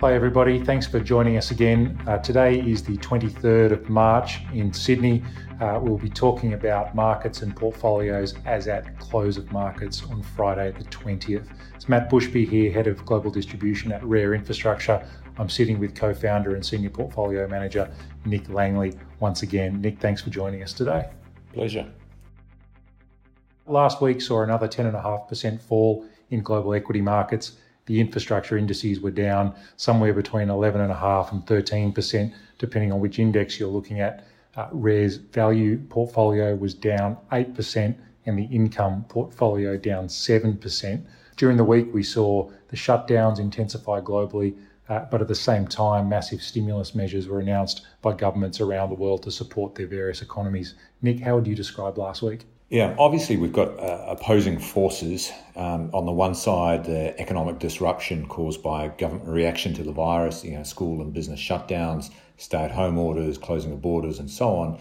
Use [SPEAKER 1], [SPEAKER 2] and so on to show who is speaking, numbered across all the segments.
[SPEAKER 1] Hi, everybody. Thanks for joining us again. Uh, today is the 23rd of March in Sydney. Uh, we'll be talking about markets and portfolios as at close of markets on Friday, the 20th. It's Matt Bushby here, Head of Global Distribution at Rare Infrastructure. I'm sitting with co founder and Senior Portfolio Manager Nick Langley once again. Nick, thanks for joining us today.
[SPEAKER 2] Pleasure.
[SPEAKER 1] Last week saw another 10.5% fall in global equity markets the infrastructure indices were down somewhere between 11.5 and 13%, depending on which index you're looking at. Uh, Rare's value portfolio was down 8%, and the income portfolio down 7%. During the week, we saw the shutdowns intensify globally, uh, but at the same time, massive stimulus measures were announced by governments around the world to support their various economies. Nick, how would you describe last week?
[SPEAKER 2] Yeah, obviously we've got uh, opposing forces. Um, on the one side, the economic disruption caused by government reaction to the virus, you know, school and business shutdowns, stay-at-home orders, closing of borders, and so on.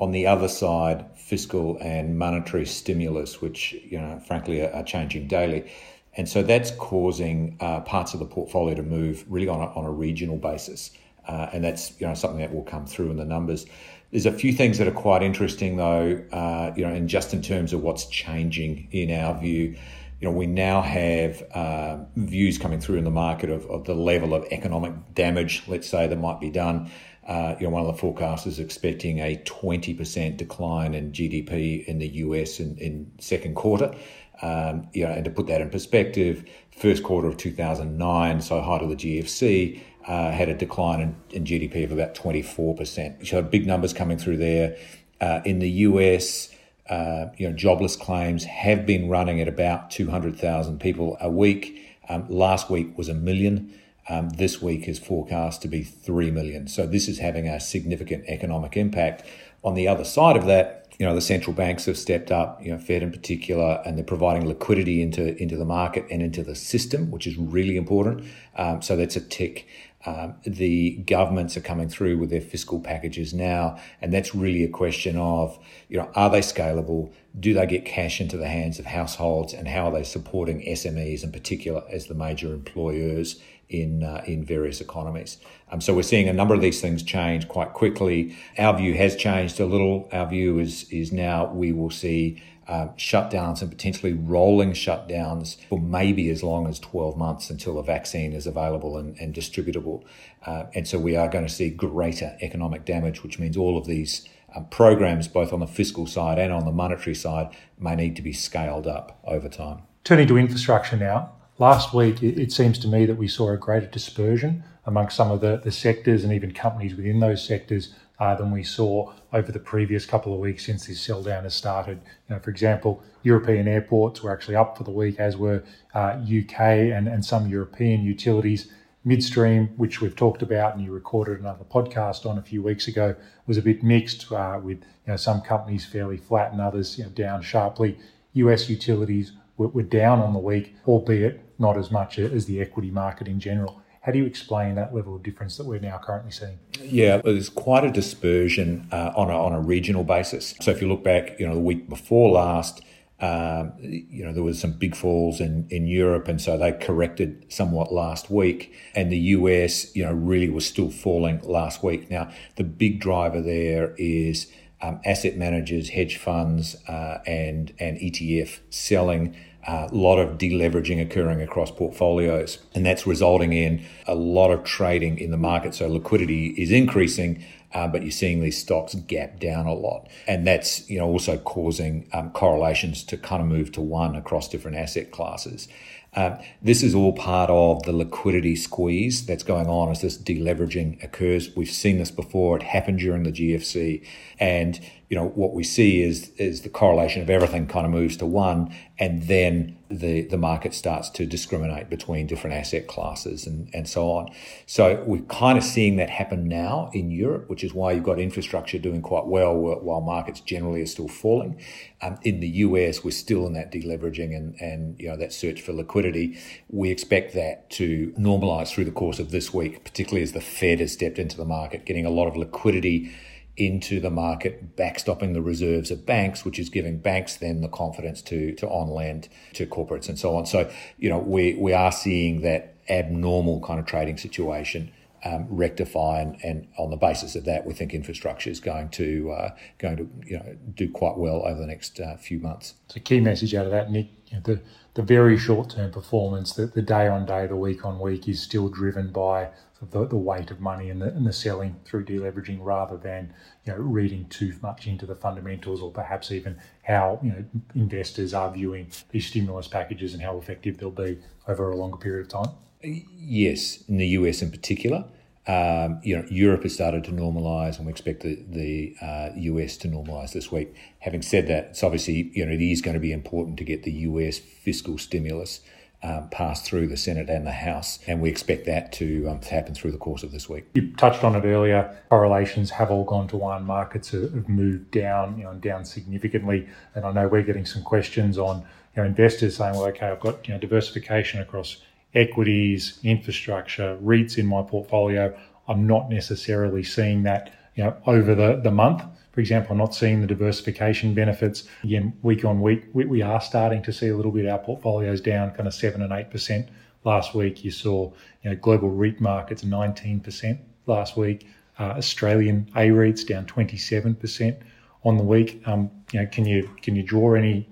[SPEAKER 2] On the other side, fiscal and monetary stimulus, which you know, frankly, are, are changing daily, and so that's causing uh, parts of the portfolio to move really on a, on a regional basis, uh, and that's you know something that will come through in the numbers. There's a few things that are quite interesting, though, uh, you know, and just in terms of what's changing in our view. You know, we now have uh, views coming through in the market of, of the level of economic damage, let's say, that might be done. Uh, you know, one of the forecasters is expecting a 20% decline in GDP in the US in, in second quarter. Um, you know, and to put that in perspective, first quarter of 2009, so height of the GFC, uh, had a decline in, in, GDP of about 24%. So big numbers coming through there. Uh, in the US, uh, you know, jobless claims have been running at about 200,000 people a week. Um, last week was a million. Um, this week is forecast to be 3 million. So this is having a significant economic impact. On the other side of that, you know, the central banks have stepped up, you know, Fed in particular, and they're providing liquidity into, into the market and into the system, which is really important. Um, so that's a tick. Um, the governments are coming through with their fiscal packages now, and that's really a question of, you know, are they scalable? Do they get cash into the hands of households, and how are they supporting SMEs in particular as the major employers in uh, in various economies? Um, so we're seeing a number of these things change quite quickly. Our view has changed a little. Our view is is now we will see uh, shutdowns and potentially rolling shutdowns for maybe as long as 12 months until a vaccine is available and, and distributable. Uh, and so we are going to see greater economic damage, which means all of these um, programs, both on the fiscal side and on the monetary side, may need to be scaled up over time.
[SPEAKER 1] Turning to infrastructure now, last week it, seems to me that we saw a greater dispersion amongst some of the, the sectors and even companies within those sectors uh, than we saw over the previous couple of weeks since this sell down has started. You know, for example, European airports were actually up for the week, as were uh, UK and, and some European utilities. Midstream, which we've talked about and you recorded another podcast on a few weeks ago, was a bit mixed uh, with you know, some companies fairly flat and others you know, down sharply. US utilities were, were down on the week, albeit not as much as the equity market in general. How do you explain that level of difference that we're now currently seeing?
[SPEAKER 2] Yeah, there's quite a dispersion uh, on, a, on a regional basis. So if you look back, you know, the week before last, um, you know, there was some big falls in, in Europe, and so they corrected somewhat last week. And the US, you know, really was still falling last week. Now, the big driver there is um, asset managers, hedge funds, uh, and and ETF selling a lot of deleveraging occurring across portfolios, and that's resulting in a lot of trading in the market. So liquidity is increasing, uh, but you're seeing these stocks gap down a lot, and that's you know also causing um, correlations to kind of move to one across different asset classes. Uh, this is all part of the liquidity squeeze that's going on as this deleveraging occurs. We've seen this before. It happened during the GFC. And, you know, what we see is, is the correlation of everything kind of moves to one and then the, the market starts to discriminate between different asset classes and, and so on. So we're kind of seeing that happen now in Europe, which is why you've got infrastructure doing quite well while markets generally are still falling. Um, in the US, we're still in that deleveraging and, and, you know, that search for liquidity. We expect that to normalize through the course of this week, particularly as the Fed has stepped into the market, getting a lot of liquidity into the market, backstopping the reserves of banks, which is giving banks then the confidence to to on lend to corporates and so on. So, you know, we we are seeing that abnormal kind of trading situation um, rectify, and, and, on the basis of that, we think infrastructure is going to uh, going to you know do quite well over the next uh, few months.
[SPEAKER 1] So, key message out of that, Nick, you know, the the very short term performance, that the day on day, the week on week, is still driven by the, the weight of money and the, and the selling through deleveraging, rather than you know reading too much into the fundamentals, or perhaps even how you know investors are viewing these stimulus packages and how effective they'll be over a longer period of time.
[SPEAKER 2] Yes, in the US in particular. Um, you know, Europe has started to normalise, and we expect the, the uh, US to normalise this week. Having said that, it's obviously you know it is going to be important to get the US fiscal stimulus um, passed through the Senate and the House, and we expect that to, um, to happen through the course of this week.
[SPEAKER 1] You touched on it earlier. Correlations have all gone to one. Markets have moved down, you know, down significantly. And I know we're getting some questions on you know investors saying, well, okay, I've got you know diversification across equities, infrastructure, REITs in my portfolio, I'm not necessarily seeing that you know over the, the month. For example, I'm not seeing the diversification benefits. Again, week on week, we, we are starting to see a little bit our portfolios down kind of seven and eight percent. Last week, you saw you know global REIT markets 19% last week. Uh, Australian A REITs down 27% on the week. Um, you know, can you can you draw any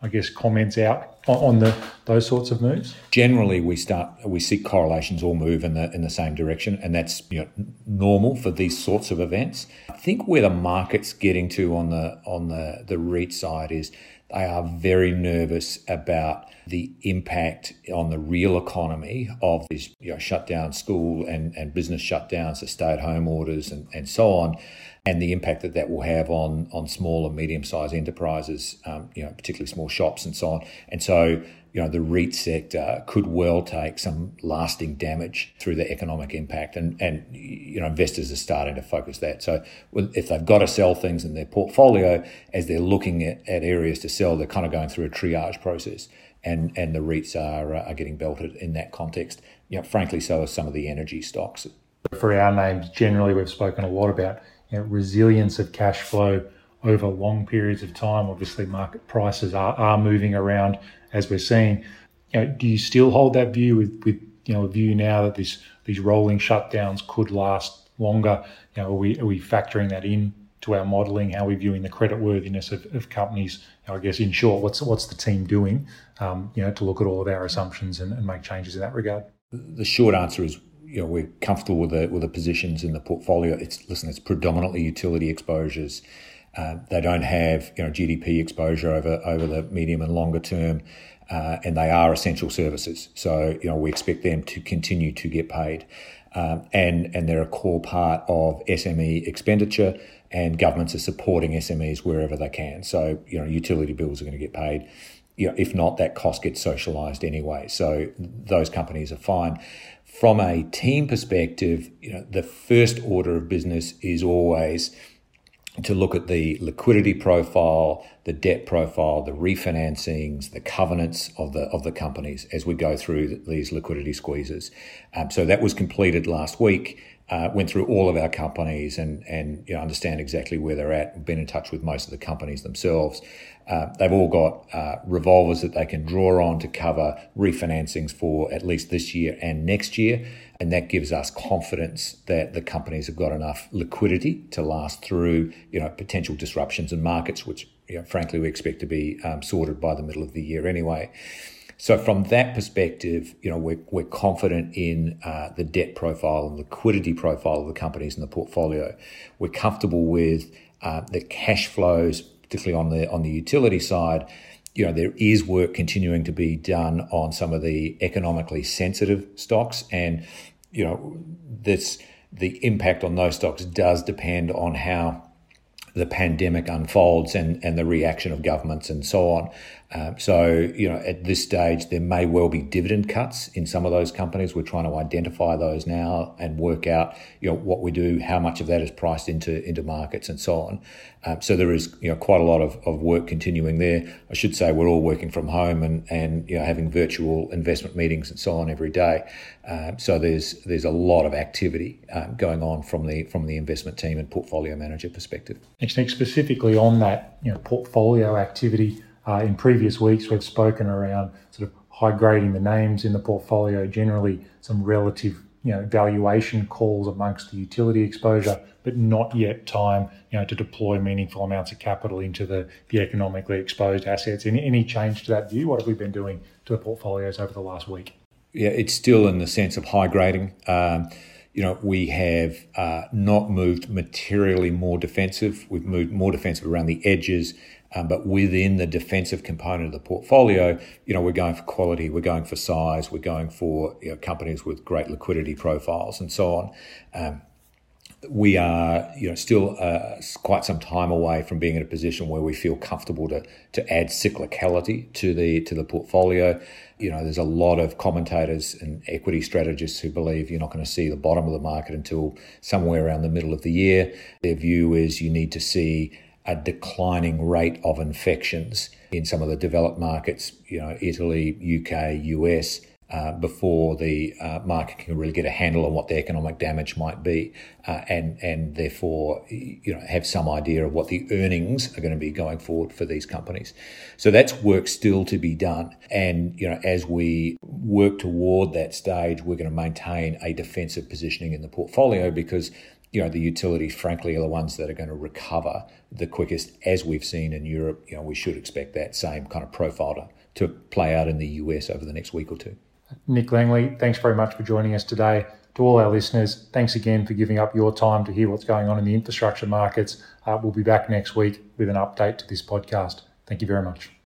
[SPEAKER 1] I guess, comments out on the those sorts of moves?
[SPEAKER 2] Generally, we start we see correlations all move in the in the same direction, and that's you know normal for these sorts of events. I think where the market's getting to on the on the the REIT side is they are very nervous about the impact on the real economy of these you know, shutdown school and, and business shutdowns, the stay at home orders, and, and so on and the impact that that will have on on small and medium sized enterprises, um, you know, particularly small shops and so on. And so, you know, the REIT sector could well take some lasting damage through the economic impact, and and you know, investors are starting to focus that. So, if they've got to sell things in their portfolio, as they're looking at, at areas to sell, they're kind of going through a triage process. And, and the REITs are, uh, are getting belted in that context. You know, frankly, so are some of the energy stocks.
[SPEAKER 1] For our names, generally, we've spoken a lot about you know, resilience of cash flow over long periods of time. Obviously, market prices are, are moving around as we're seeing. You know, do you still hold that view with, with you know a view now that this these rolling shutdowns could last longer? You know, are we are we factoring that in to our modelling? How are we viewing the credit worthiness of, of companies? You know, I guess in short, what's what's the team doing? Um, you know, to look at all of our assumptions and, and make changes in that regard.
[SPEAKER 2] The short answer is you know we're comfortable with the with the positions in the portfolio. It's listen, it's predominantly utility exposures. Uh, they don't have you know GDP exposure over over the medium and longer term, uh, and they are essential services. So you know we expect them to continue to get paid, um, and and they're a core part of SME expenditure. And governments are supporting SMEs wherever they can. So you know utility bills are going to get paid. You know, if not, that cost gets socialised anyway. So those companies are fine from a team perspective, you know, the first order of business is always to look at the liquidity profile, the debt profile, the refinancings, the covenants of the of the companies as we go through these liquidity squeezes. Um, so that was completed last week. Uh, went through all of our companies and and you know, understand exactly where they're at. Been in touch with most of the companies themselves. Uh, they've all got uh, revolvers that they can draw on to cover refinancings for at least this year and next year. And that gives us confidence that the companies have got enough liquidity to last through, you know, potential disruptions in markets, which, you know, frankly, we expect to be um, sorted by the middle of the year anyway. So from that perspective, you know, we're, we're confident in uh, the debt profile and liquidity profile of the companies in the portfolio. We're comfortable with uh, the cash flows, particularly on the on the utility side. You know, there is work continuing to be done on some of the economically sensitive stocks, and you know, this the impact on those stocks does depend on how the pandemic unfolds and, and the reaction of governments and so on. Um, so, you know, at this stage, there may well be dividend cuts in some of those companies. We're trying to identify those now and work out, you know, what we do, how much of that is priced into into markets and so on. Um, so there is, you know, quite a lot of, of work continuing there. I should say we're all working from home and, and you know, having virtual investment meetings and so on every day. Um, so there's there's a lot of activity um, going on from the from the investment team and portfolio manager perspective.
[SPEAKER 1] Nick, specifically on that, you know, portfolio activity uh, in previous weeks, we've spoken around sort of high grading the names in the portfolio, generally some relative you know valuation calls amongst the utility exposure, but not yet time you know to deploy meaningful amounts of capital into the, the economically exposed assets. Any, any change to that view? What have we been doing to the portfolios over the last week?
[SPEAKER 2] Yeah, it's still in the sense of high grading. Um, you know, we have uh, not moved materially more defensive. We've moved more defensive around the edges, um, but within the defensive component of the portfolio, you know, we're going for quality, we're going for size, we're going for you know, companies with great liquidity profiles, and so on. Um, we are, you know, still uh, quite some time away from being in a position where we feel comfortable to to add cyclicality to the to the portfolio. You know, there's a lot of commentators and equity strategists who believe you're not going to see the bottom of the market until somewhere around the middle of the year. Their view is you need to see a declining rate of infections in some of the developed markets, you know, Italy, UK, US, uh, before the uh, market can really get a handle on what the economic damage might be, uh, and and therefore you know have some idea of what the earnings are going to be going forward for these companies. So that's work still to be done, and you know as we work toward that stage, we're going to maintain a defensive positioning in the portfolio because you know the utilities, frankly, are the ones that are going to recover the quickest, as we've seen in Europe. You know we should expect that same kind of profile to, to play out in the US over the next week or two.
[SPEAKER 1] Nick Langley, thanks very much for joining us today. To all our listeners, thanks again for giving up your time to hear what's going on in the infrastructure markets. Uh, we'll be back next week with an update to this podcast. Thank you very much.